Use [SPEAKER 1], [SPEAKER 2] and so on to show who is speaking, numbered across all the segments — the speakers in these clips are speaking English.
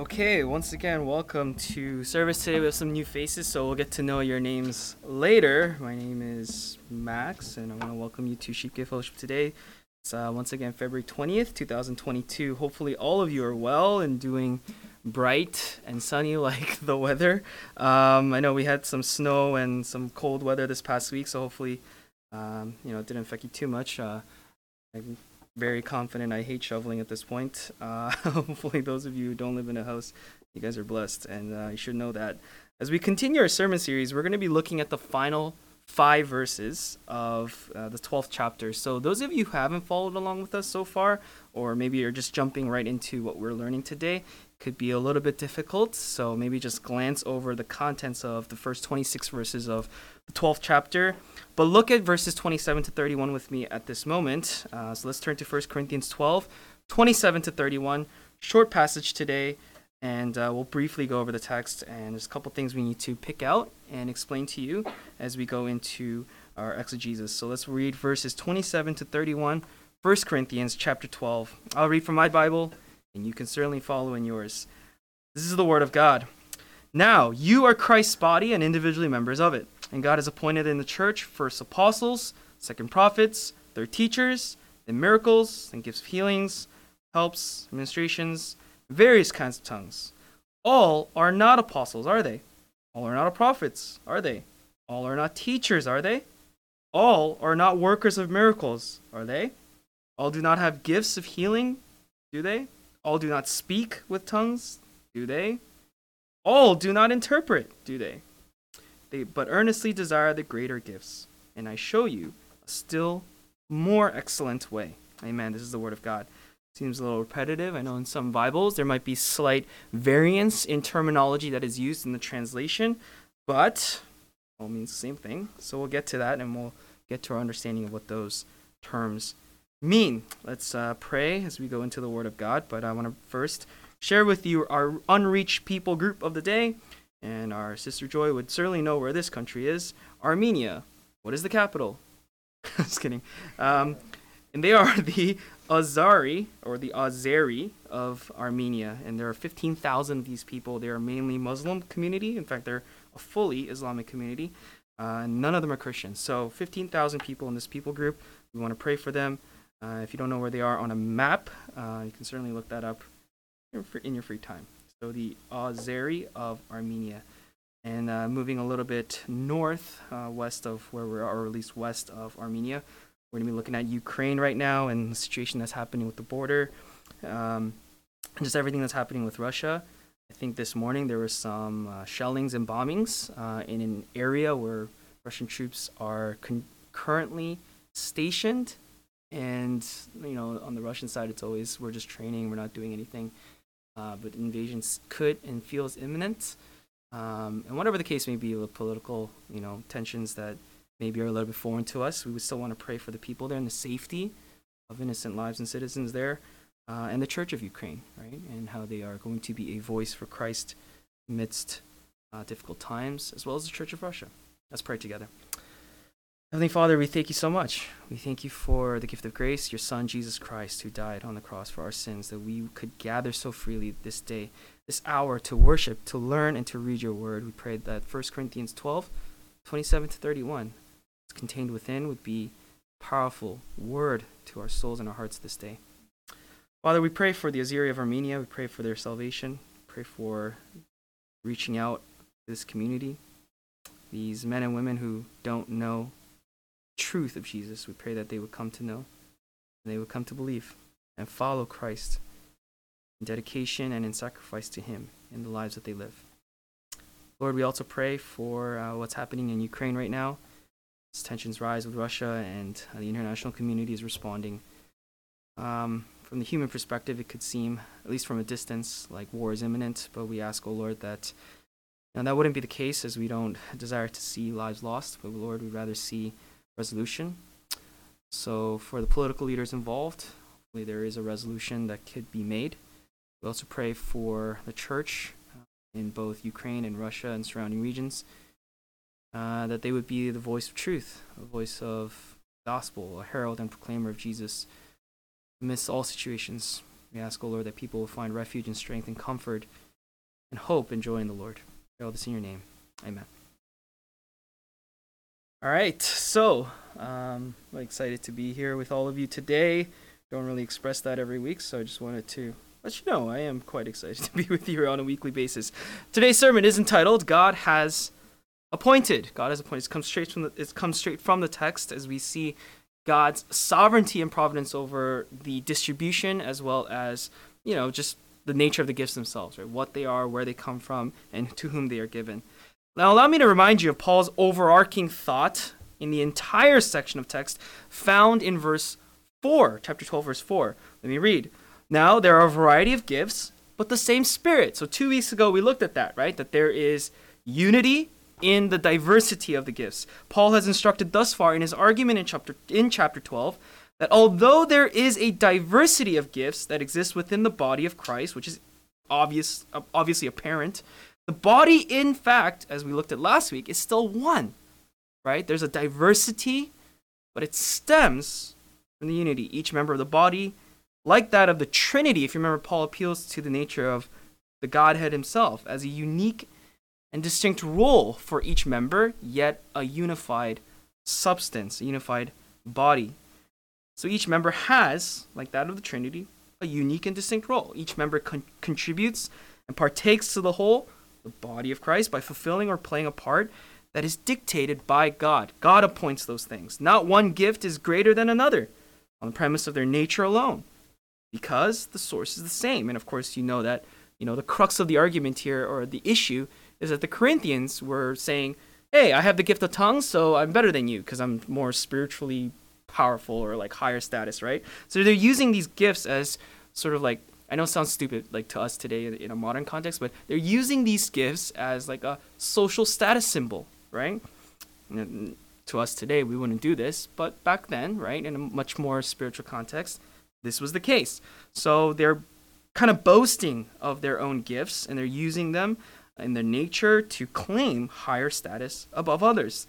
[SPEAKER 1] Okay, once again, welcome to service today. We have some new faces, so we'll get to know your names later. My name is Max, and I want to welcome you to Sheep Gate Fellowship today. It's uh, once again February 20th, 2022. Hopefully, all of you are well and doing bright and sunny like the weather. Um, I know we had some snow and some cold weather this past week, so hopefully, um, you know, it didn't affect you too much. Uh, I'm very confident. I hate shoveling at this point. Uh, hopefully, those of you who don't live in a house, you guys are blessed, and uh, you should know that. As we continue our sermon series, we're going to be looking at the final five verses of uh, the 12th chapter. So, those of you who haven't followed along with us so far, or maybe you're just jumping right into what we're learning today, could be a little bit difficult. So, maybe just glance over the contents of the first 26 verses of the 12th chapter. But look at verses 27 to 31 with me at this moment. Uh, so, let's turn to 1 Corinthians 12, 27 to 31. Short passage today and uh, we'll briefly go over the text and there's a couple things we need to pick out and explain to you as we go into our exegesis so let's read verses 27 to 31 1 corinthians chapter 12 i'll read from my bible and you can certainly follow in yours this is the word of god now you are christ's body and individually members of it and god has appointed in the church first apostles second prophets third teachers then miracles and gifts of healings helps administrations various kinds of tongues. All are not apostles, are they? All are not prophets, are they? All are not teachers, are they? All are not workers of miracles, are they? All do not have gifts of healing, do they? All do not speak with tongues, do they? All do not interpret, do they? They but earnestly desire the greater gifts, and I show you a still more excellent way. Amen. This is the word of God. Seems a little repetitive. I know in some Bibles there might be slight variance in terminology that is used in the translation, but all means the same thing. So we'll get to that and we'll get to our understanding of what those terms mean. Let's uh, pray as we go into the Word of God, but I want to first share with you our unreached people group of the day. And our sister Joy would certainly know where this country is Armenia. What is the capital? Just kidding. Um, and they are the Azari or the Azeri of Armenia, and there are 15,000 of these people. They are mainly Muslim community. In fact, they're a fully Islamic community. Uh, none of them are Christians. So 15,000 people in this people group. We want to pray for them. Uh, if you don't know where they are on a map, uh, you can certainly look that up in your free time. So the Azeri of Armenia. And uh, moving a little bit north, uh, west of where we are, or at least west of Armenia, we're going to be looking at Ukraine right now and the situation that's happening with the border, um, just everything that's happening with Russia. I think this morning there were some uh, shellings and bombings uh, in an area where Russian troops are con- currently stationed. And, you know, on the Russian side, it's always we're just training, we're not doing anything. Uh, but invasions could and feels imminent. Um, and whatever the case may be, the political, you know, tensions that maybe are a little bit foreign to us. We would still want to pray for the people there and the safety of innocent lives and citizens there, uh, and the Church of Ukraine, right? And how they are going to be a voice for Christ amidst uh, difficult times, as well as the Church of Russia. Let's pray together. Heavenly Father, we thank you so much. We thank you for the gift of grace, your Son, Jesus Christ, who died on the cross for our sins, that we could gather so freely this day, this hour, to worship, to learn, and to read your word. We pray that 1 Corinthians 12, 27 to 31 contained within would be powerful word to our souls and our hearts this day. Father, we pray for the Azeri of Armenia. We pray for their salvation. Pray for reaching out to this community. These men and women who don't know truth of Jesus, we pray that they would come to know and they would come to believe and follow Christ in dedication and in sacrifice to Him in the lives that they live. Lord, we also pray for uh, what's happening in Ukraine right now as tensions rise with Russia and uh, the international community is responding. Um, from the human perspective, it could seem, at least from a distance, like war is imminent, but we ask, O oh Lord, that and that wouldn't be the case as we don't desire to see lives lost, but Lord, we'd rather see resolution. So, for the political leaders involved, hopefully there is a resolution that could be made. We also pray for the church uh, in both Ukraine and Russia and surrounding regions uh, that they would be the voice of truth, a voice of gospel, a herald and proclaimer of Jesus amidst all situations. We ask, O Lord, that people will find refuge and strength and comfort and hope and joy in the Lord. Pray all this in your name. Amen. All right, so um, I'm excited to be here with all of you today. Don't really express that every week, so I just wanted to let you know I am quite excited to be with you on a weekly basis. Today's sermon is entitled "God Has Appointed." God has appointed. It comes straight from the, it comes straight from the text as we see God's sovereignty and providence over the distribution as well as you know just the nature of the gifts themselves, right? What they are, where they come from, and to whom they are given. Now, allow me to remind you of Paul's overarching thought in the entire section of text found in verse 4, chapter 12, verse 4. Let me read. Now, there are a variety of gifts, but the same Spirit. So, two weeks ago, we looked at that, right? That there is unity in the diversity of the gifts. Paul has instructed thus far in his argument in chapter, in chapter 12 that although there is a diversity of gifts that exists within the body of Christ, which is obvious, obviously apparent, the body, in fact, as we looked at last week, is still one, right? There's a diversity, but it stems from the unity. Each member of the body, like that of the Trinity, if you remember, Paul appeals to the nature of the Godhead himself as a unique and distinct role for each member, yet a unified substance, a unified body. So each member has, like that of the Trinity, a unique and distinct role. Each member con- contributes and partakes to the whole the body of Christ by fulfilling or playing a part that is dictated by God. God appoints those things. Not one gift is greater than another on the premise of their nature alone because the source is the same. And of course, you know that, you know, the crux of the argument here or the issue is that the Corinthians were saying, "Hey, I have the gift of tongues, so I'm better than you because I'm more spiritually powerful or like higher status, right?" So they're using these gifts as sort of like I know it sounds stupid like to us today in a modern context, but they're using these gifts as like a social status symbol, right? And to us today, we wouldn't do this, but back then, right, in a much more spiritual context, this was the case. So they're kind of boasting of their own gifts and they're using them in their nature to claim higher status above others.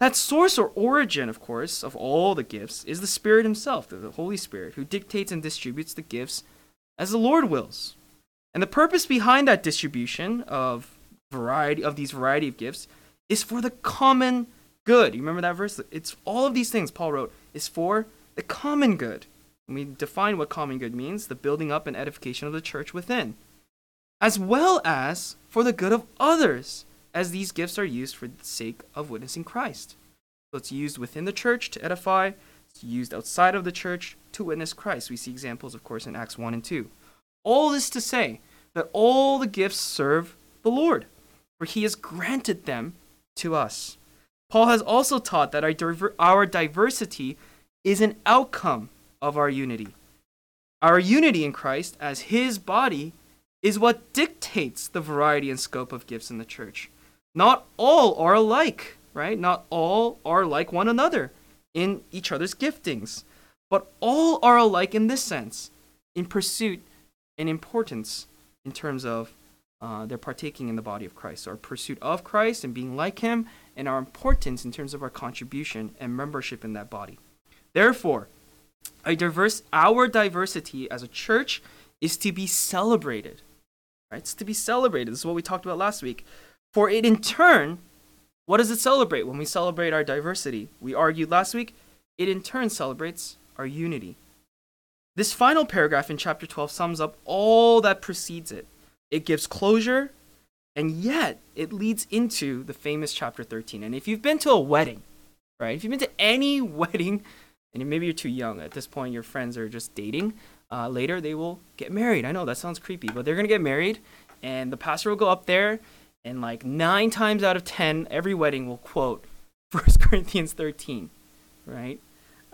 [SPEAKER 1] That source or origin, of course, of all the gifts is the Spirit Himself, the Holy Spirit, who dictates and distributes the gifts as the Lord wills. And the purpose behind that distribution of variety of these variety of gifts is for the common good. You remember that verse? It's all of these things Paul wrote is for the common good. And we define what common good means, the building up and edification of the church within, as well as for the good of others, as these gifts are used for the sake of witnessing Christ. So it's used within the church to edify, used outside of the church to witness Christ. We see examples, of course, in Acts 1 and 2. All this to say that all the gifts serve the Lord, for he has granted them to us. Paul has also taught that our, diver- our diversity is an outcome of our unity. Our unity in Christ as his body is what dictates the variety and scope of gifts in the church. Not all are alike, right? Not all are like one another in each other's giftings, but all are alike in this sense, in pursuit and importance in terms of uh, their partaking in the body of Christ, our pursuit of Christ and being like Him, and our importance in terms of our contribution and membership in that body. Therefore, a diverse, our diversity as a church is to be celebrated. Right? It's to be celebrated. This is what we talked about last week. For it in turn what does it celebrate when we celebrate our diversity? We argued last week, it in turn celebrates our unity. This final paragraph in chapter 12 sums up all that precedes it. It gives closure, and yet it leads into the famous chapter 13. And if you've been to a wedding, right, if you've been to any wedding, and maybe you're too young at this point, your friends are just dating, uh, later they will get married. I know that sounds creepy, but they're going to get married, and the pastor will go up there and like nine times out of ten, every wedding will quote First Corinthians 13, right?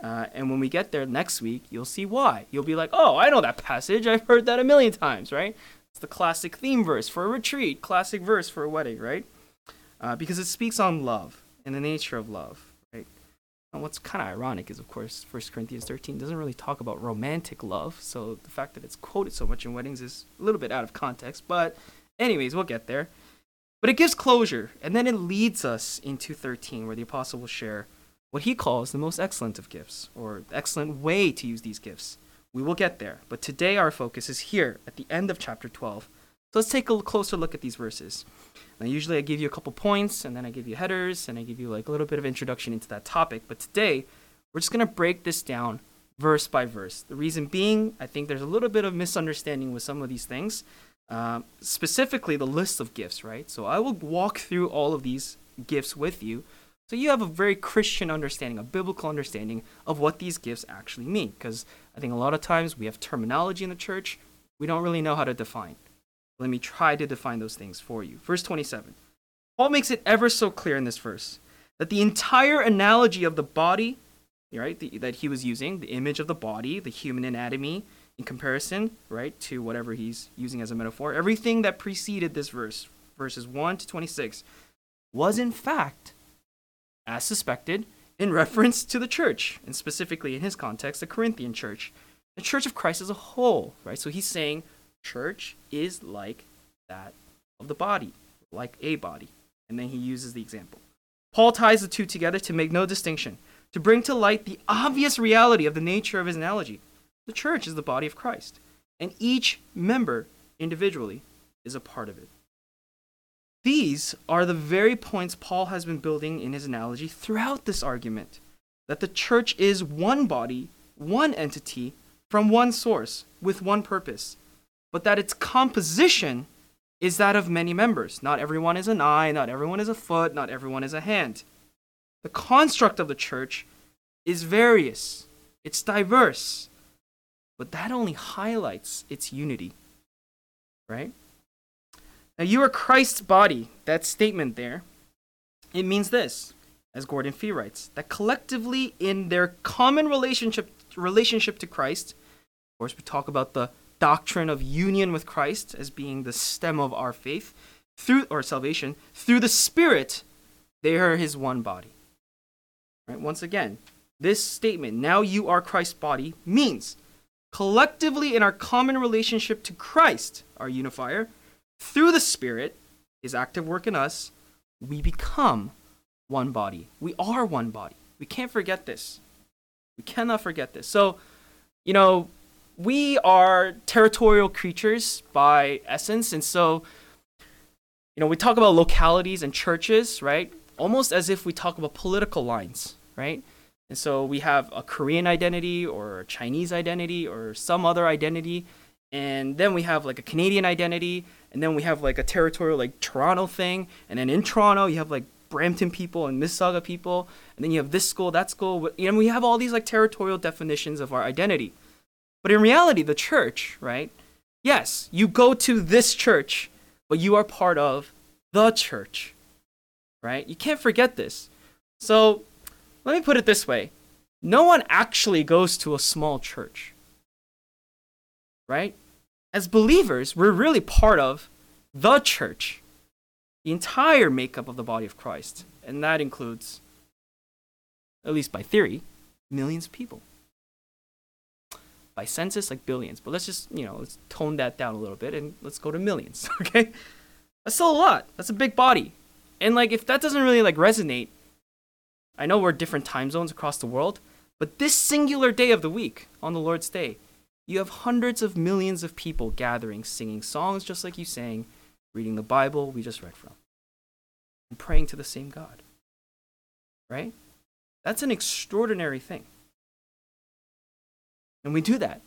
[SPEAKER 1] Uh, and when we get there next week, you'll see why. You'll be like, oh, I know that passage. I've heard that a million times, right? It's the classic theme verse for a retreat, classic verse for a wedding, right? Uh, because it speaks on love and the nature of love, right? And what's kind of ironic is, of course, 1 Corinthians 13 doesn't really talk about romantic love. So the fact that it's quoted so much in weddings is a little bit out of context. But, anyways, we'll get there. But it gives closure, and then it leads us into 13, where the apostle will share what he calls the most excellent of gifts, or excellent way to use these gifts. We will get there, but today our focus is here at the end of chapter 12 So let's take a closer look at these verses. Now, usually I give you a couple points, and then I give you headers, and I give you like a little bit of introduction into that topic. But today, we're just going to break this down verse by verse. The reason being, I think there's a little bit of misunderstanding with some of these things, uh, specifically the list of gifts, right? So I will walk through all of these gifts with you. So you have a very Christian understanding, a biblical understanding of what these gifts actually mean. Because I think a lot of times we have terminology in the church we don't really know how to define. Let me try to define those things for you. Verse 27. Paul makes it ever so clear in this verse that the entire analogy of the body right, the, that he was using, the image of the body, the human anatomy, in comparison, right, to whatever he's using as a metaphor, everything that preceded this verse, verses 1 to 26, was in fact, as suspected, in reference to the church, and specifically in his context, the Corinthian church, the church of Christ as a whole, right? So he's saying church is like that of the body, like a body. And then he uses the example. Paul ties the two together to make no distinction to bring to light the obvious reality of the nature of his analogy. The church is the body of Christ, and each member individually is a part of it. These are the very points Paul has been building in his analogy throughout this argument that the church is one body, one entity, from one source, with one purpose, but that its composition is that of many members. Not everyone is an eye, not everyone is a foot, not everyone is a hand. The construct of the church is various, it's diverse, but that only highlights its unity, right? Now, you are Christ's body. That statement there, it means this, as Gordon Fee writes, that collectively in their common relationship relationship to Christ, of course, we talk about the doctrine of union with Christ as being the stem of our faith through or salvation through the Spirit. They are His one body. Right? Once again, this statement, now you are Christ's body, means collectively in our common relationship to Christ, our unifier, through the Spirit, his active work in us, we become one body. We are one body. We can't forget this. We cannot forget this. So, you know, we are territorial creatures by essence. And so, you know, we talk about localities and churches, right? Almost as if we talk about political lines right? And so we have a Korean identity or a Chinese identity or some other identity. And then we have like a Canadian identity. And then we have like a territorial, like Toronto thing. And then in Toronto, you have like Brampton people and Mississauga people. And then you have this school, that school. And we have all these like territorial definitions of our identity. But in reality, the church, right? Yes, you go to this church, but you are part of the church, right? You can't forget this. So let me put it this way no one actually goes to a small church. Right? As believers, we're really part of the church, the entire makeup of the body of Christ. And that includes, at least by theory, millions of people. By census, like billions. But let's just, you know, let's tone that down a little bit and let's go to millions, okay? That's still a lot. That's a big body. And like if that doesn't really like resonate, I know we're different time zones across the world, but this singular day of the week, on the Lord's Day, you have hundreds of millions of people gathering, singing songs just like you sang, reading the Bible we just read from, and praying to the same God. Right? That's an extraordinary thing. And we do that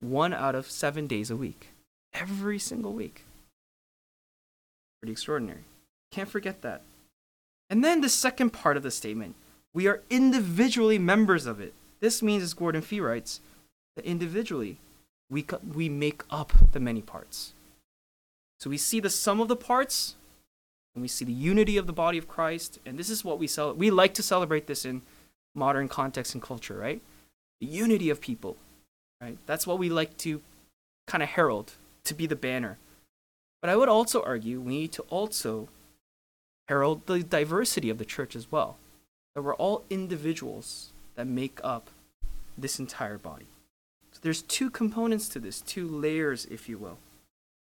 [SPEAKER 1] one out of seven days a week, every single week. Pretty extraordinary. Can't forget that. And then the second part of the statement we are individually members of it. This means, as Gordon Fee writes, that individually we, we make up the many parts. So we see the sum of the parts, and we see the unity of the body of Christ, and this is what we sell. We like to celebrate this in modern context and culture, right? The unity of people, right? That's what we like to kind of herald, to be the banner. But I would also argue we need to also herald the diversity of the church as well that we're all individuals that make up this entire body. So there's two components to this, two layers, if you will.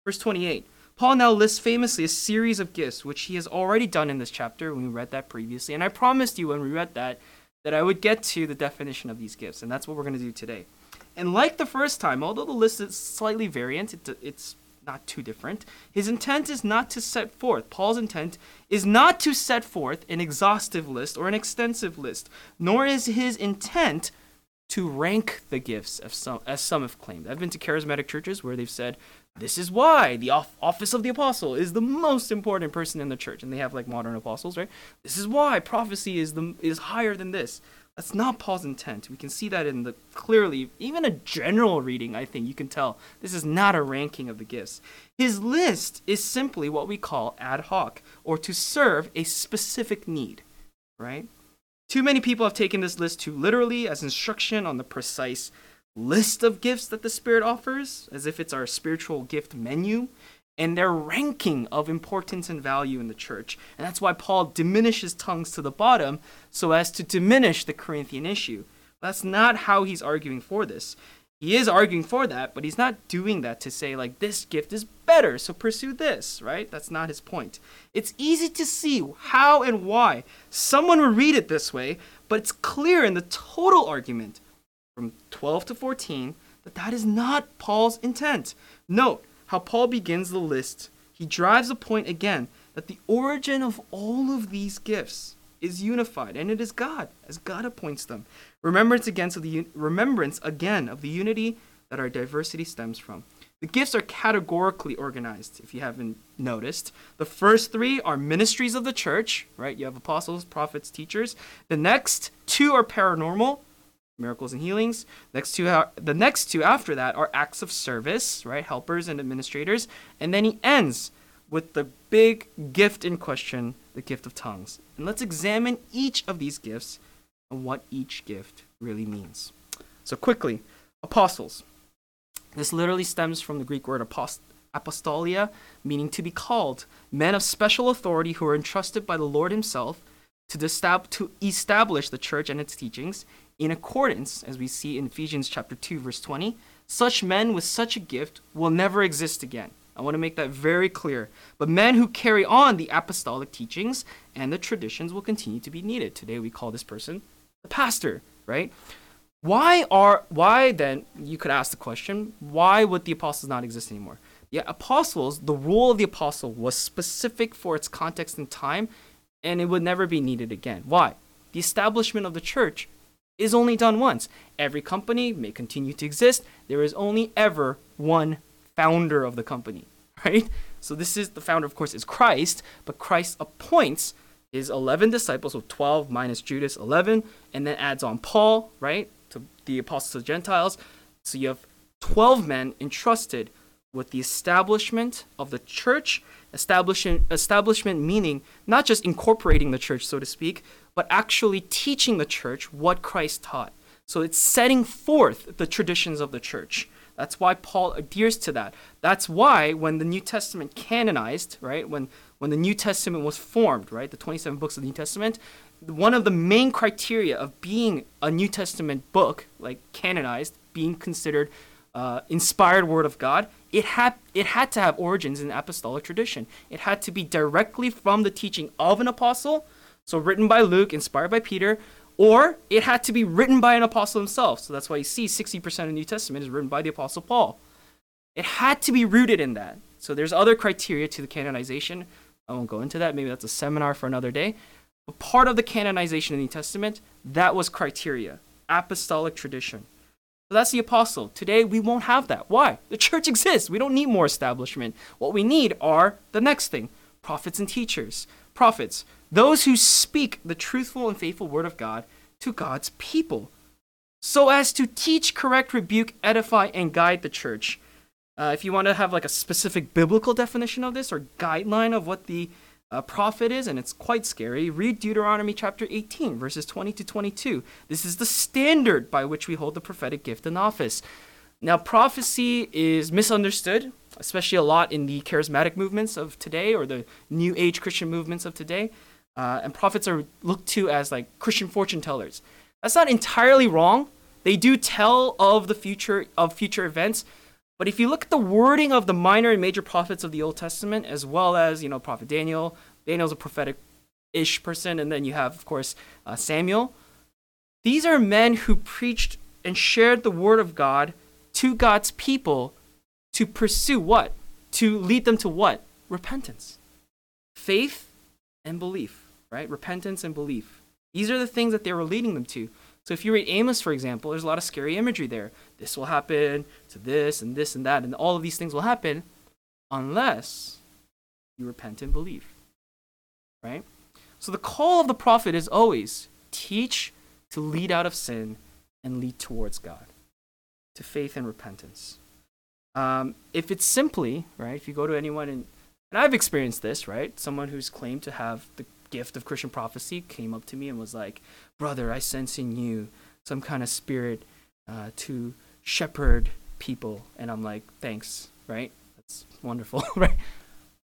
[SPEAKER 1] Verse 28. Paul now lists famously a series of gifts, which he has already done in this chapter. We read that previously. And I promised you when we read that that I would get to the definition of these gifts. And that's what we're going to do today. And like the first time, although the list is slightly variant, it, it's not too different. His intent is not to set forth, Paul's intent is not to set forth an exhaustive list or an extensive list, nor is his intent to rank the gifts as some, as some have claimed. I've been to charismatic churches where they've said, this is why the office of the apostle is the most important person in the church. And they have like modern apostles, right? This is why prophecy is, the, is higher than this. That's not Paul's intent. We can see that in the clearly, even a general reading, I think you can tell this is not a ranking of the gifts. His list is simply what we call ad hoc, or to serve a specific need, right? Too many people have taken this list too literally as instruction on the precise list of gifts that the Spirit offers, as if it's our spiritual gift menu, and their ranking of importance and value in the church. And that's why Paul diminishes tongues to the bottom so as to diminish the Corinthian issue. That's not how he's arguing for this. He is arguing for that, but he's not doing that to say, like, this gift is better, so pursue this, right? That's not his point. It's easy to see how and why someone would read it this way, but it's clear in the total argument from 12 to 14 that that is not Paul's intent. Note how Paul begins the list. He drives the point again that the origin of all of these gifts is unified, and it is God, as God appoints them. Remembrance again of the remembrance again of the unity that our diversity stems from. The gifts are categorically organized, if you haven't noticed. The first three are ministries of the church, right? You have apostles, prophets, teachers. The next two are paranormal, miracles and healings. Next two, the next two after that are acts of service, right? Helpers and administrators. And then he ends with the big gift in question, the gift of tongues. And let's examine each of these gifts and what each gift really means. So, quickly, apostles. This literally stems from the Greek word apost- apostolia, meaning to be called, men of special authority who are entrusted by the Lord Himself to, establish the church and its teachings in accordance, as we see in Ephesians chapter 2, verse 20. Such men with such a gift will never exist again. I want to make that very clear. But men who carry on the apostolic teachings and the traditions will continue to be needed. Today we call this person the pastor, right? Why are why then you could ask the question, why would the apostles not exist anymore? The apostles, the role of the apostle was specific for its context and time, and it would never be needed again. Why? The establishment of the church is only done once. Every company may continue to exist. There is only ever one founder of the company, right? So this is the founder, of course, is Christ, but Christ appoints his 11 disciples, so 12 minus Judas, 11, and then adds on Paul, right, to the apostles of Gentiles. So you have 12 men entrusted with the establishment of the church, establishment, establishment meaning not just incorporating the church, so to speak, but actually teaching the church what Christ taught. So it's setting forth the traditions of the church. That's why Paul adheres to that. That's why when the New Testament canonized, right, when when the New Testament was formed, right, the 27 books of the New Testament, one of the main criteria of being a New Testament book, like canonized, being considered uh, inspired word of God, it had it had to have origins in apostolic tradition. It had to be directly from the teaching of an apostle, so written by Luke, inspired by Peter, or it had to be written by an apostle himself. So that's why you see 60% of the New Testament is written by the apostle Paul. It had to be rooted in that. So there's other criteria to the canonization. I won't go into that. Maybe that's a seminar for another day. But part of the canonization of the New Testament, that was criteria, apostolic tradition. So that's the apostle. Today we won't have that. Why? The church exists. We don't need more establishment. What we need are the next thing prophets and teachers. Prophets, those who speak the truthful and faithful word of God to God's people, so as to teach, correct, rebuke, edify, and guide the church. Uh, if you want to have like a specific biblical definition of this or guideline of what the uh, prophet is, and it's quite scary, read Deuteronomy chapter 18, verses 20 to 22. This is the standard by which we hold the prophetic gift in office. Now, prophecy is misunderstood, especially a lot in the charismatic movements of today or the New Age Christian movements of today. Uh, and prophets are looked to as like Christian fortune tellers. That's not entirely wrong. They do tell of the future of future events, but if you look at the wording of the minor and major prophets of the Old Testament, as well as you know Prophet Daniel, Daniel's a prophetic-ish person, and then you have of course uh, Samuel. These are men who preached and shared the word of God to God's people to pursue what? to lead them to what? Repentance. Faith and belief, right? Repentance and belief. These are the things that they were leading them to. So if you read Amos, for example, there's a lot of scary imagery there. This will happen to this and this and that, and all of these things will happen unless you repent and believe. Right? So the call of the prophet is always teach to lead out of sin and lead towards God, to faith and repentance. Um, if it's simply, right, if you go to anyone and, and I've experienced this, right, someone who's claimed to have the gift of Christian prophecy came up to me and was like, Brother, I sense in you some kind of spirit uh, to shepherd people. And I'm like, Thanks, right? That's wonderful, right?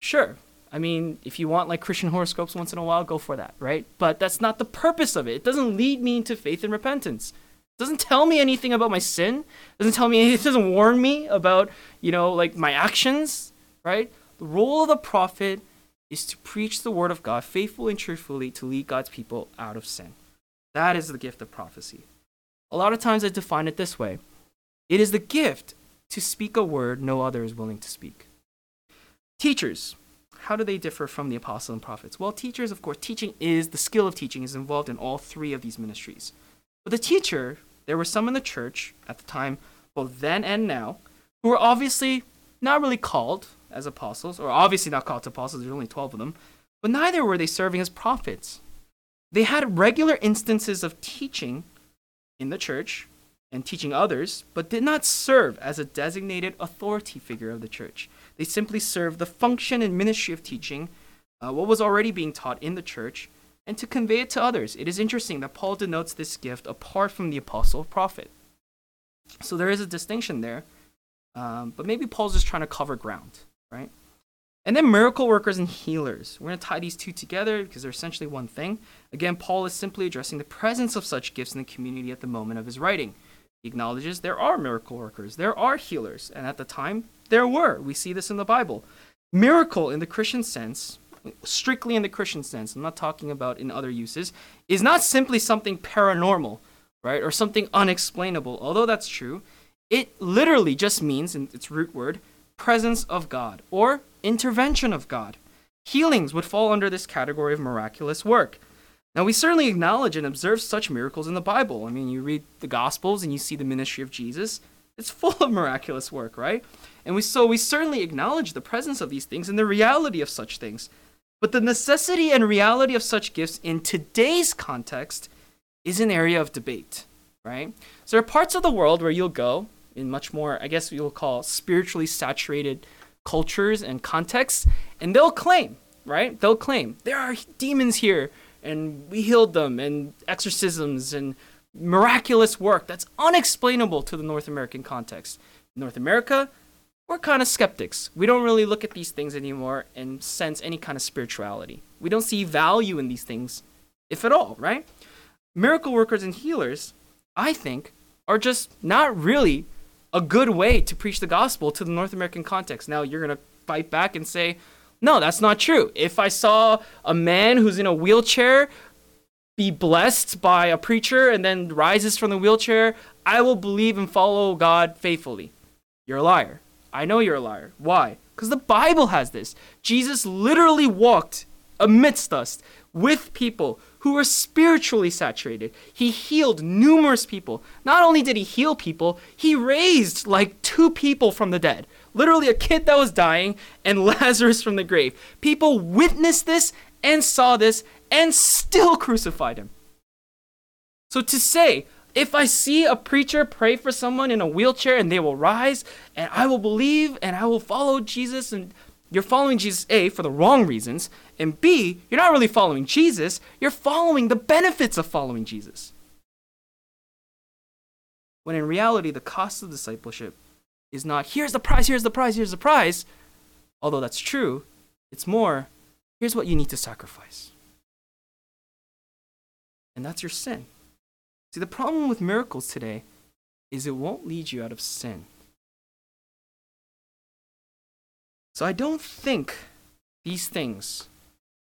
[SPEAKER 1] Sure. I mean, if you want like Christian horoscopes once in a while, go for that, right? But that's not the purpose of it. It doesn't lead me into faith and repentance. It doesn't tell me anything about my sin. It doesn't tell me it doesn't warn me about, you know, like my actions, right? The role of the prophet is to preach the word of God faithfully and truthfully to lead God's people out of sin. That is the gift of prophecy. A lot of times I define it this way it is the gift to speak a word no other is willing to speak. Teachers, how do they differ from the apostles and prophets? Well, teachers, of course, teaching is the skill of teaching is involved in all three of these ministries. But the teacher, there were some in the church at the time, both then and now, who were obviously not really called as apostles, or obviously not called to apostles, there's only 12 of them, but neither were they serving as prophets. They had regular instances of teaching in the church and teaching others, but did not serve as a designated authority figure of the church. They simply served the function and ministry of teaching, uh, what was already being taught in the church, and to convey it to others. It is interesting that Paul denotes this gift apart from the apostle prophet. So there is a distinction there, um, but maybe Paul's just trying to cover ground right? And then miracle workers and healers. We're going to tie these two together because they're essentially one thing. Again, Paul is simply addressing the presence of such gifts in the community at the moment of his writing. He acknowledges there are miracle workers, there are healers, and at the time, there were. We see this in the Bible. Miracle in the Christian sense, strictly in the Christian sense, I'm not talking about in other uses, is not simply something paranormal, right, or something unexplainable, although that's true. It literally just means, in its root word, presence of God or intervention of God. Healings would fall under this category of miraculous work. Now, we certainly acknowledge and observe such miracles in the Bible. I mean, you read the Gospels and you see the ministry of Jesus. It's full of miraculous work, right? And we so we certainly acknowledge the presence of these things and the reality of such things. But the necessity and reality of such gifts in today's context is an area of debate, right? So there are parts of the world where you'll go in much more, I guess you'll call spiritually saturated cultures and contexts, and they'll claim, right? They'll claim there are demons here, and we healed them, and exorcisms and miraculous work that's unexplainable to the North American context. North America, we're kind of skeptics. We don't really look at these things anymore and sense any kind of spirituality. We don't see value in these things, if at all, right? Miracle workers and healers, I think, are just not really a good way to preach the gospel to the North American context. Now you're going to fight back and say, no, that's not true. If I saw a man who's in a wheelchair be blessed by a preacher and then rises from the wheelchair, I will believe and follow God faithfully. You're a liar. I know you're a liar. Why? Because the Bible has this. Jesus literally walked amidst us with people who were spiritually saturated. He healed numerous people. Not only did he heal people, he raised like two people from the dead. Literally, a kid that was dying and Lazarus from the grave. People witnessed this and saw this and still crucified him. So to say, if I see a preacher pray for someone in a wheelchair and they will rise, and I will believe and I will follow Jesus and you're following Jesus, A, for the wrong reasons, and B, you're not really following Jesus, you're following the benefits of following Jesus. When in reality, the cost of discipleship is not, here's the prize, here's the prize, here's the prize, although that's true, it's more, here's what you need to sacrifice. And that's your sin. See, the problem with miracles today is it won't lead you out of sin. So I don't think these things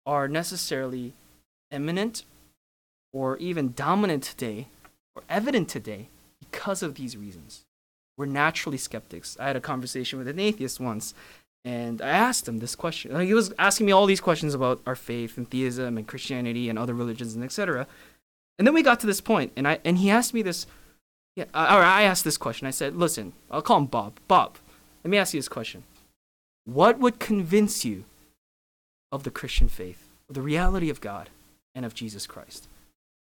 [SPEAKER 1] are necessarily eminent or even dominant today or evident today because of these reasons. We're naturally skeptics. I had a conversation with an atheist once, And I asked him this question. He was asking me all these questions about our faith and theism and Christianity and other religions and etc. And then we got to this point, and I and he asked me this. Yeah, or I asked this question. I said, "Listen, I'll call him Bob. Bob, let me ask you this question: What would convince you of the Christian faith, of the reality of God, and of Jesus Christ?"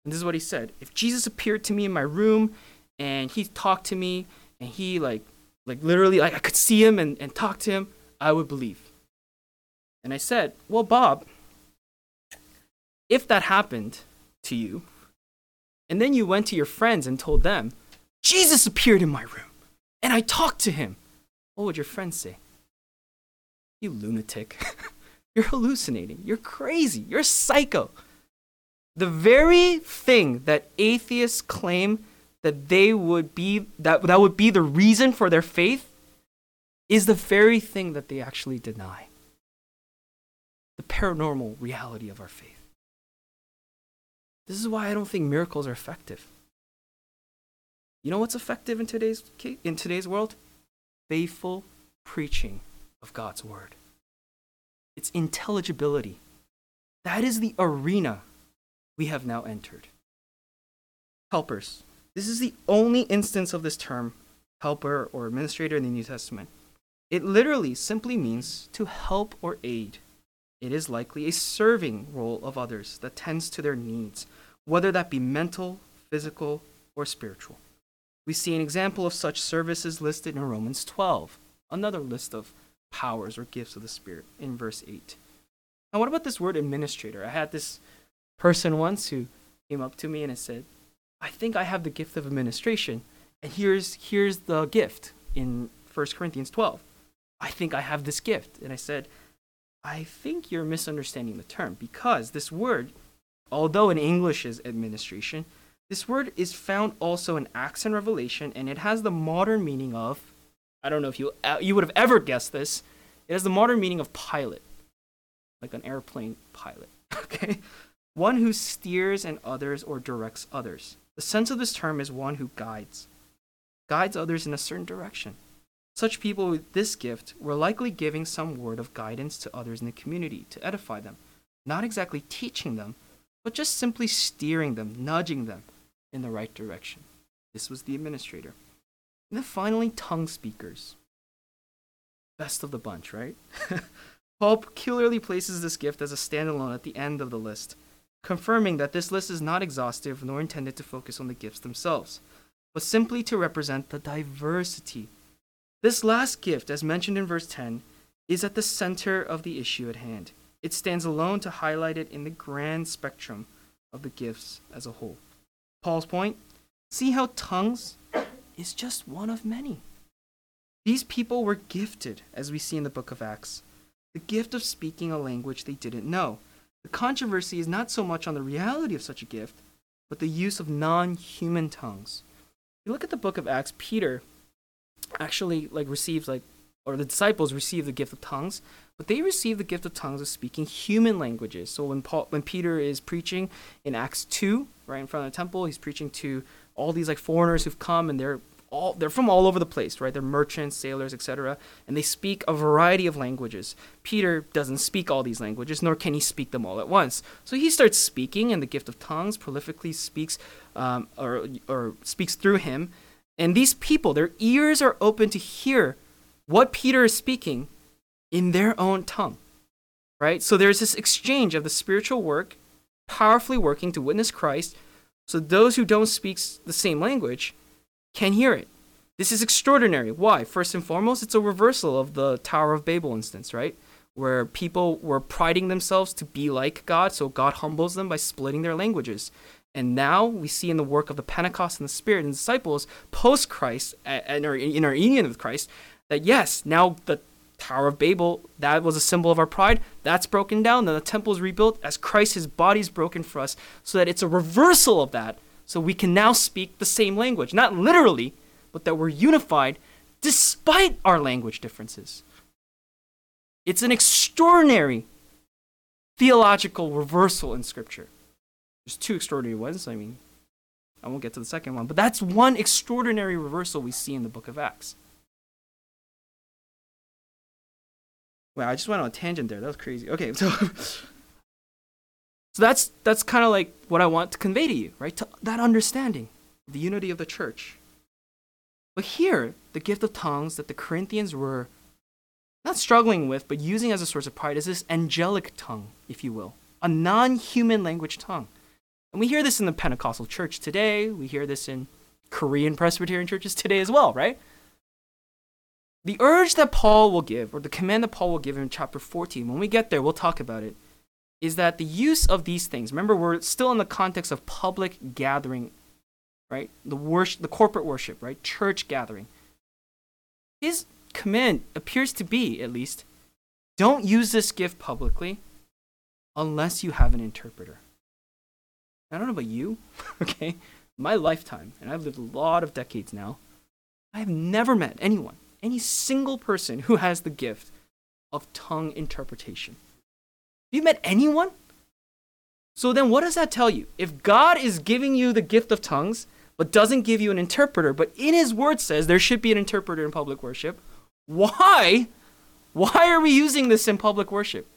[SPEAKER 1] And this is what he said: If Jesus appeared to me in my room, and he talked to me, and he like, like literally, like I could see him and, and talk to him, I would believe. And I said, Well, Bob, if that happened to you, and then you went to your friends and told them, Jesus appeared in my room, and I talked to him, what would your friends say? You lunatic. You're hallucinating. You're crazy. You're psycho. The very thing that atheists claim that they would be that that would be the reason for their faith is the very thing that they actually deny. The paranormal reality of our faith. This is why I don't think miracles are effective. You know what's effective in today's in today's world? Faithful preaching of God's word. It's intelligibility. That is the arena we have now entered. Helpers. This is the only instance of this term, helper or administrator in the New Testament. It literally simply means to help or aid. It is likely a serving role of others that tends to their needs, whether that be mental, physical, or spiritual. We see an example of such services listed in Romans 12, another list of powers or gifts of the Spirit in verse 8. Now, what about this word administrator? I had this person once who came up to me and said, I think I have the gift of administration, and here's, here's the gift in 1 Corinthians 12. I think I have this gift. And I said, I think you're misunderstanding the term because this word, although in English is administration, this word is found also in Acts and Revelation, and it has the modern meaning of I don't know if you, uh, you would have ever guessed this. It has the modern meaning of pilot, like an airplane pilot. Okay? One who steers and others or directs others. The sense of this term is one who guides, guides others in a certain direction. Such people with this gift were likely giving some word of guidance to others in the community to edify them, not exactly teaching them, but just simply steering them, nudging them in the right direction. This was the administrator. And then finally, tongue speakers. Best of the bunch, right? Paul peculiarly places this gift as a standalone at the end of the list, confirming that this list is not exhaustive nor intended to focus on the gifts themselves, but simply to represent the diversity this last gift, as mentioned in verse 10, is at the center of the issue at hand. It stands alone to highlight it in the grand spectrum of the gifts as a whole. Paul's point see how tongues is just one of many. These people were gifted, as we see in the book of Acts, the gift of speaking a language they didn't know. The controversy is not so much on the reality of such a gift, but the use of non human tongues. If you look at the book of Acts, Peter actually like receives like or the disciples receive the gift of tongues, but they receive the gift of tongues of speaking human languages. So when Paul, when Peter is preaching in Acts two, right in front of the temple, he's preaching to all these like foreigners who've come and they're all they're from all over the place, right? They're merchants, sailors, etc., and they speak a variety of languages. Peter doesn't speak all these languages, nor can he speak them all at once. So he starts speaking, and the gift of tongues prolifically speaks, um, or or speaks through him, and these people, their ears are open to hear what Peter is speaking in their own tongue. Right? So there's this exchange of the spiritual work powerfully working to witness Christ so those who don't speak the same language can hear it. This is extraordinary. Why? First and foremost, it's a reversal of the Tower of Babel instance, right? Where people were priding themselves to be like God, so God humbles them by splitting their languages. And now we see in the work of the Pentecost and the Spirit and disciples post Christ and in our union with Christ that yes, now the Tower of Babel, that was a symbol of our pride, that's broken down. Then the temple is rebuilt as Christ, his body is broken for us, so that it's a reversal of that. So we can now speak the same language. Not literally, but that we're unified despite our language differences. It's an extraordinary theological reversal in Scripture. There's two extraordinary ones. I mean, I won't get to the second one, but that's one extraordinary reversal we see in the book of Acts. Wow, I just went on a tangent there. That was crazy. Okay, so so that's that's kind of like what I want to convey to you, right? To that understanding, the unity of the church. But here, the gift of tongues that the Corinthians were not struggling with, but using as a source of pride is this angelic tongue, if you will, a non-human language tongue. And we hear this in the Pentecostal church today. We hear this in Korean Presbyterian churches today as well, right? The urge that Paul will give, or the command that Paul will give in chapter 14, when we get there, we'll talk about it, is that the use of these things, remember, we're still in the context of public gathering, right? The worship, the corporate worship, right? Church gathering. His command appears to be, at least, don't use this gift publicly unless you have an interpreter. I don't know about you, okay? My lifetime, and I've lived a lot of decades now, I have never met anyone any single person who has the gift of tongue interpretation. You met anyone? So then, what does that tell you? If God is giving you the gift of tongues, but doesn't give you an interpreter, but in His Word says there should be an interpreter in public worship, why? Why are we using this in public worship?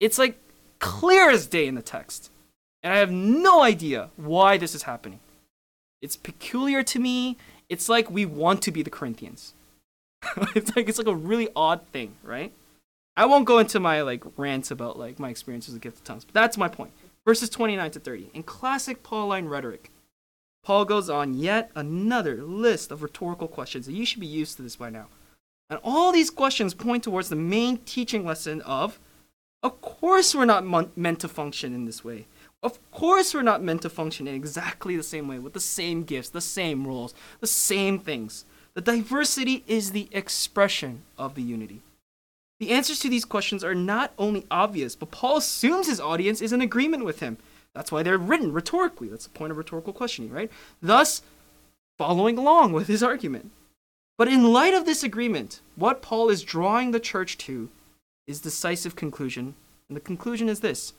[SPEAKER 1] It's like clear as day in the text. And I have no idea why this is happening. It's peculiar to me. It's like we want to be the Corinthians. it's like it's like a really odd thing, right? I won't go into my like rants about like my experiences with gift of tongues, but that's my point. Verses 29 to 30. In classic Pauline rhetoric, Paul goes on yet another list of rhetorical questions, and you should be used to this by now. And all these questions point towards the main teaching lesson of of course we're not mon- meant to function in this way. Of course we're not meant to function in exactly the same way with the same gifts, the same rules, the same things. The diversity is the expression of the unity. The answers to these questions are not only obvious, but Paul assumes his audience is in agreement with him. That's why they're written rhetorically. That's the point of rhetorical questioning, right? Thus, following along with his argument. But in light of this agreement, what Paul is drawing the church to is decisive conclusion, and the conclusion is this.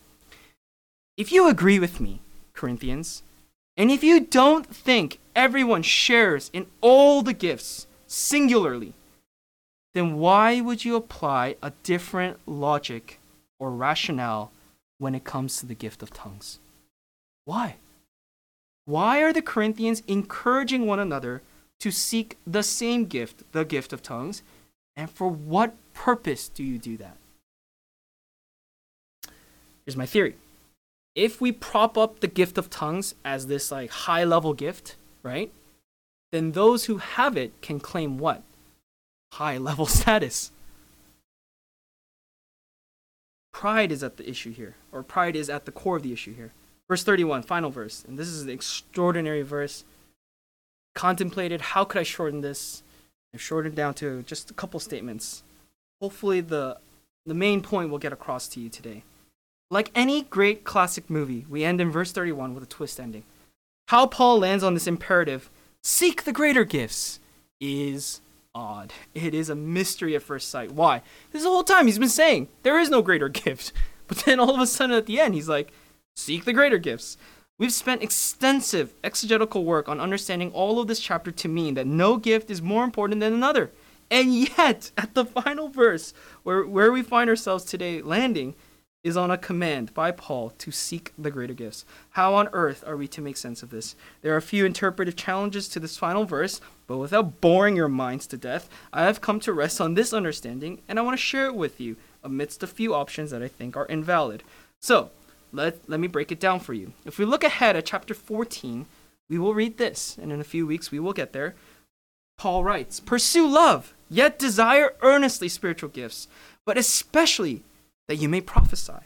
[SPEAKER 1] If you agree with me, Corinthians, and if you don't think everyone shares in all the gifts singularly, then why would you apply a different logic or rationale when it comes to the gift of tongues? Why? Why are the Corinthians encouraging one another to seek the same gift, the gift of tongues? And for what purpose do you do that? Here's my theory if we prop up the gift of tongues as this like high level gift, right? Then those who have it can claim what? High level status. Pride is at the issue here, or pride is at the core of the issue here. Verse 31, final verse. And this is an extraordinary verse. Contemplated, how could I shorten this? I've shortened down to just a couple statements. Hopefully, the, the main point will get across to you today. Like any great classic movie, we end in verse 31 with a twist ending. How Paul lands on this imperative, seek the greater gifts, is odd. It is a mystery at first sight. Why? This whole time he's been saying there is no greater gift. But then all of a sudden at the end, he's like, seek the greater gifts. We've spent extensive exegetical work on understanding all of this chapter to mean that no gift is more important than another. And yet, at the final verse, where, where we find ourselves today landing, is on a command by Paul to seek the greater gifts. How on earth are we to make sense of this? There are a few interpretive challenges to this final verse, but without boring your minds to death, I have come to rest on this understanding and I want to share it with you amidst a few options that I think are invalid. So, let, let me break it down for you. If we look ahead at chapter 14, we will read this, and in a few weeks we will get there. Paul writes, Pursue love, yet desire earnestly spiritual gifts, but especially that you may prophesy.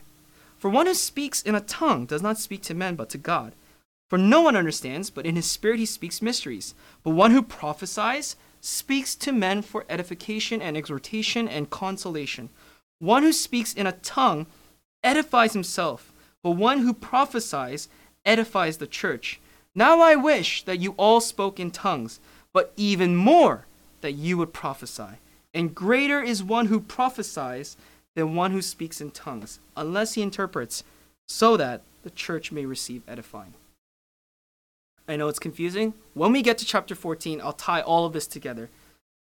[SPEAKER 1] For one who speaks in a tongue does not speak to men but to God. For no one understands, but in his spirit he speaks mysteries. But one who prophesies speaks to men for edification and exhortation and consolation. One who speaks in a tongue edifies himself, but one who prophesies edifies the church. Now I wish that you all spoke in tongues, but even more that you would prophesy. And greater is one who prophesies than one who speaks in tongues, unless he interprets, so that the church may receive edifying. I know it's confusing. When we get to chapter 14, I'll tie all of this together.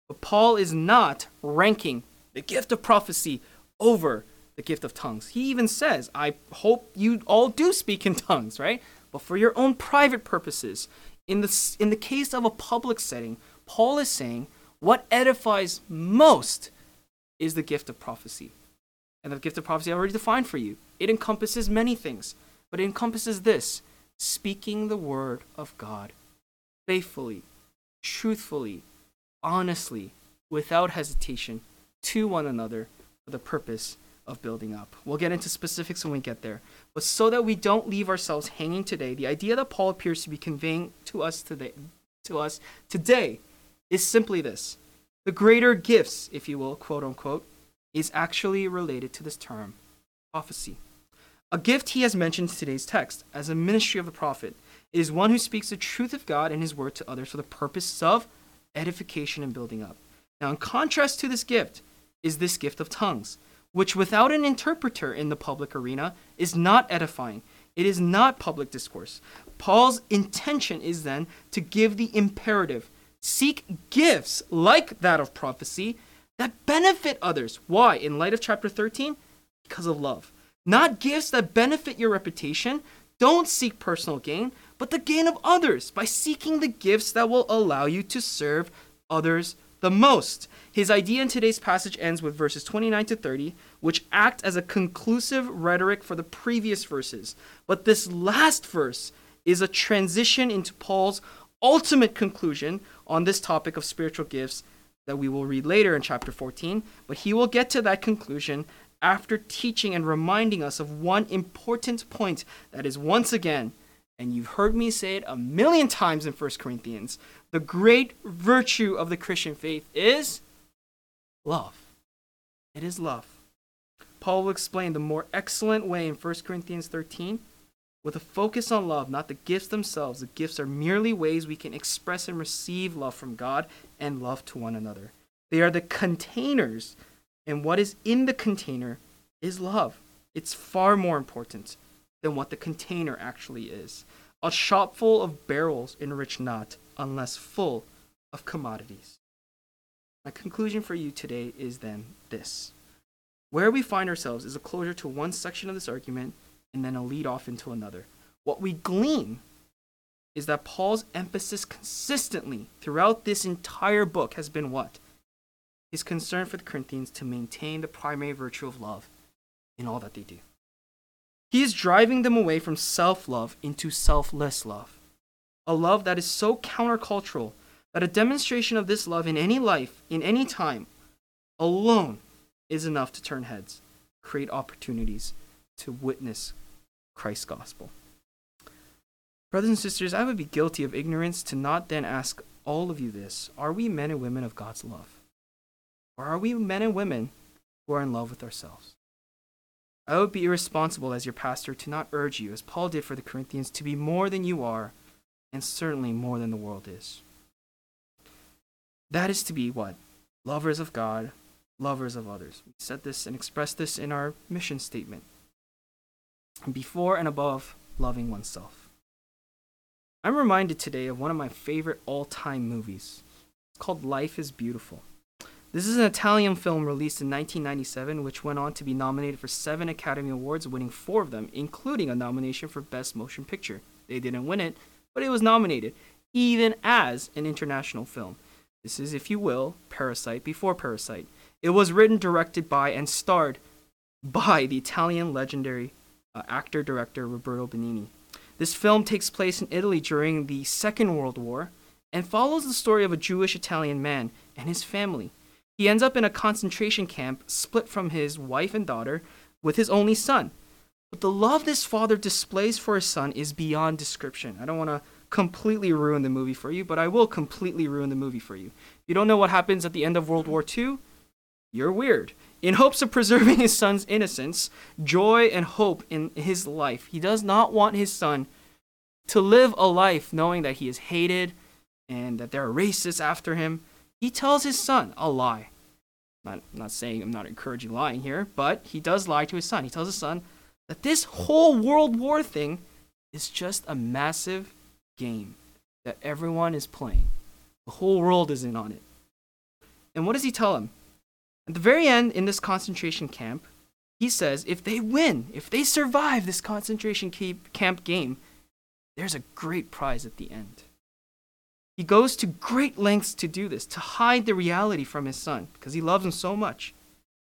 [SPEAKER 1] But Paul is not ranking the gift of prophecy over the gift of tongues. He even says, I hope you all do speak in tongues, right? But for your own private purposes. In the, in the case of a public setting, Paul is saying what edifies most is the gift of prophecy. And the gift of prophecy I already defined for you. It encompasses many things, but it encompasses this speaking the word of God faithfully, truthfully, honestly, without hesitation to one another for the purpose of building up. We'll get into specifics when we get there. But so that we don't leave ourselves hanging today, the idea that Paul appears to be conveying to us today to us today is simply this. The greater gifts, if you will, quote unquote, is actually related to this term, prophecy. A gift he has mentioned in today's text as a ministry of the prophet is one who speaks the truth of God and his word to others for the purpose of edification and building up. Now, in contrast to this gift, is this gift of tongues, which without an interpreter in the public arena is not edifying. It is not public discourse. Paul's intention is then to give the imperative seek gifts like that of prophecy that benefit others. Why? In light of chapter 13? Because of love. Not gifts that benefit your reputation. Don't seek personal gain, but the gain of others by seeking the gifts that will allow you to serve others the most. His idea in today's passage ends with verses 29 to 30, which act as a conclusive rhetoric for the previous verses. But this last verse is a transition into Paul's ultimate conclusion on this topic of spiritual gifts that we will read later in chapter 14. But he will get to that conclusion after teaching and reminding us of one important point that is once again, and you've heard me say it a million times in 1 Corinthians, the great virtue of the Christian faith is love. It is love. Paul will explain the more excellent way in 1 Corinthians 13 with a focus on love, not the gifts themselves. The gifts are merely ways we can express and receive love from God and love to one another. They are the containers, and what is in the container is love. It's far more important than what the container actually is. A shop full of barrels enrich not, unless full of commodities. My conclusion for you today is then this. Where we find ourselves is a closure to one section of this argument and then a lead off into another. What we glean is that Paul's emphasis consistently throughout this entire book has been what? His concern for the Corinthians to maintain the primary virtue of love in all that they do. He is driving them away from self love into selfless love, a love that is so countercultural that a demonstration of this love in any life, in any time, alone is enough to turn heads, create opportunities to witness Christ's gospel. Brothers and sisters, I would be guilty of ignorance to not then ask all of you this Are we men and women of God's love? Or are we men and women who are in love with ourselves? I would be irresponsible as your pastor to not urge you, as Paul did for the Corinthians, to be more than you are, and certainly more than the world is. That is to be what? Lovers of God, lovers of others. We said this and expressed this in our mission statement. Before and above loving oneself. I'm reminded today of one of my favorite all time movies. It's called Life is Beautiful. This is an Italian film released in 1997, which went on to be nominated for seven Academy Awards, winning four of them, including a nomination for Best Motion Picture. They didn't win it, but it was nominated, even as an international film. This is, if you will, Parasite before Parasite. It was written, directed by, and starred by the Italian legendary uh, actor director Roberto Benigni. This film takes place in Italy during the Second World War and follows the story of a Jewish Italian man and his family. He ends up in a concentration camp, split from his wife and daughter, with his only son. But the love this father displays for his son is beyond description. I don't want to completely ruin the movie for you, but I will completely ruin the movie for you. If you don't know what happens at the end of World War II, you're weird. In hopes of preserving his son's innocence, joy, and hope in his life, he does not want his son to live a life knowing that he is hated and that there are racists after him. He tells his son a lie. I'm not, saying I'm not encouraging lying here, but he does lie to his son. He tells his son that this whole World War thing is just a massive game that everyone is playing. The whole world is in on it. And what does he tell him? At the very end, in this concentration camp, he says if they win, if they survive this concentration camp game, there's a great prize at the end. He goes to great lengths to do this, to hide the reality from his son, because he loves him so much.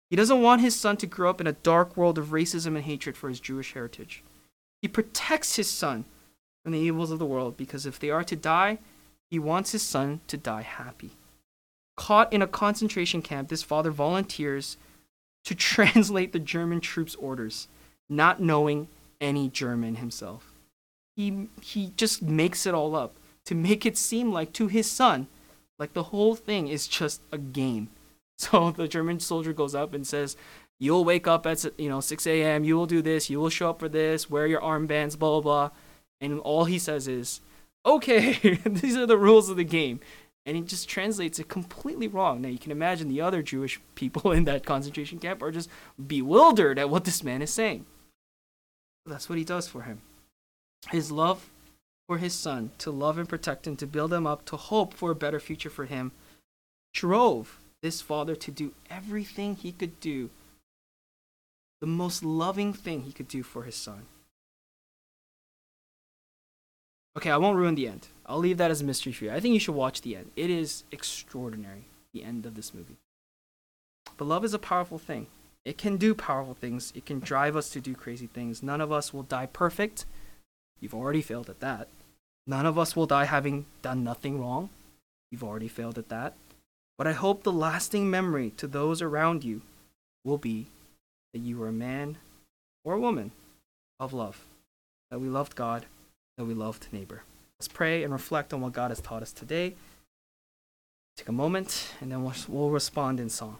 [SPEAKER 1] He doesn't want his son to grow up in a dark world of racism and hatred for his Jewish heritage. He protects his son from the evils of the world because if they are to die, he wants his son to die happy. Caught in a concentration camp, this father volunteers to translate the German troops' orders, not knowing any German himself. He, he just makes it all up to make it seem like to his son, like the whole thing is just a game. So the German soldier goes up and says, You'll wake up at you know 6 a.m. You will do this. You will show up for this. Wear your armbands. Blah blah blah. And all he says is, "Okay, these are the rules of the game." And he just translates it completely wrong. Now you can imagine the other Jewish people in that concentration camp are just bewildered at what this man is saying. That's what he does for him. His love for his son, to love and protect him, to build him up, to hope for a better future for him, drove this father to do everything he could do, the most loving thing he could do for his son. Okay, I won't ruin the end. I'll leave that as a mystery for you. I think you should watch the end. It is extraordinary, the end of this movie. But love is a powerful thing. It can do powerful things. It can drive us to do crazy things. None of us will die perfect. You've already failed at that. None of us will die having done nothing wrong. You've already failed at that. But I hope the lasting memory to those around you will be that you were a man or a woman of love, that we loved God that we loved neighbor. Let's pray and reflect on what God has taught us today. Take a moment and then we'll, we'll respond in song.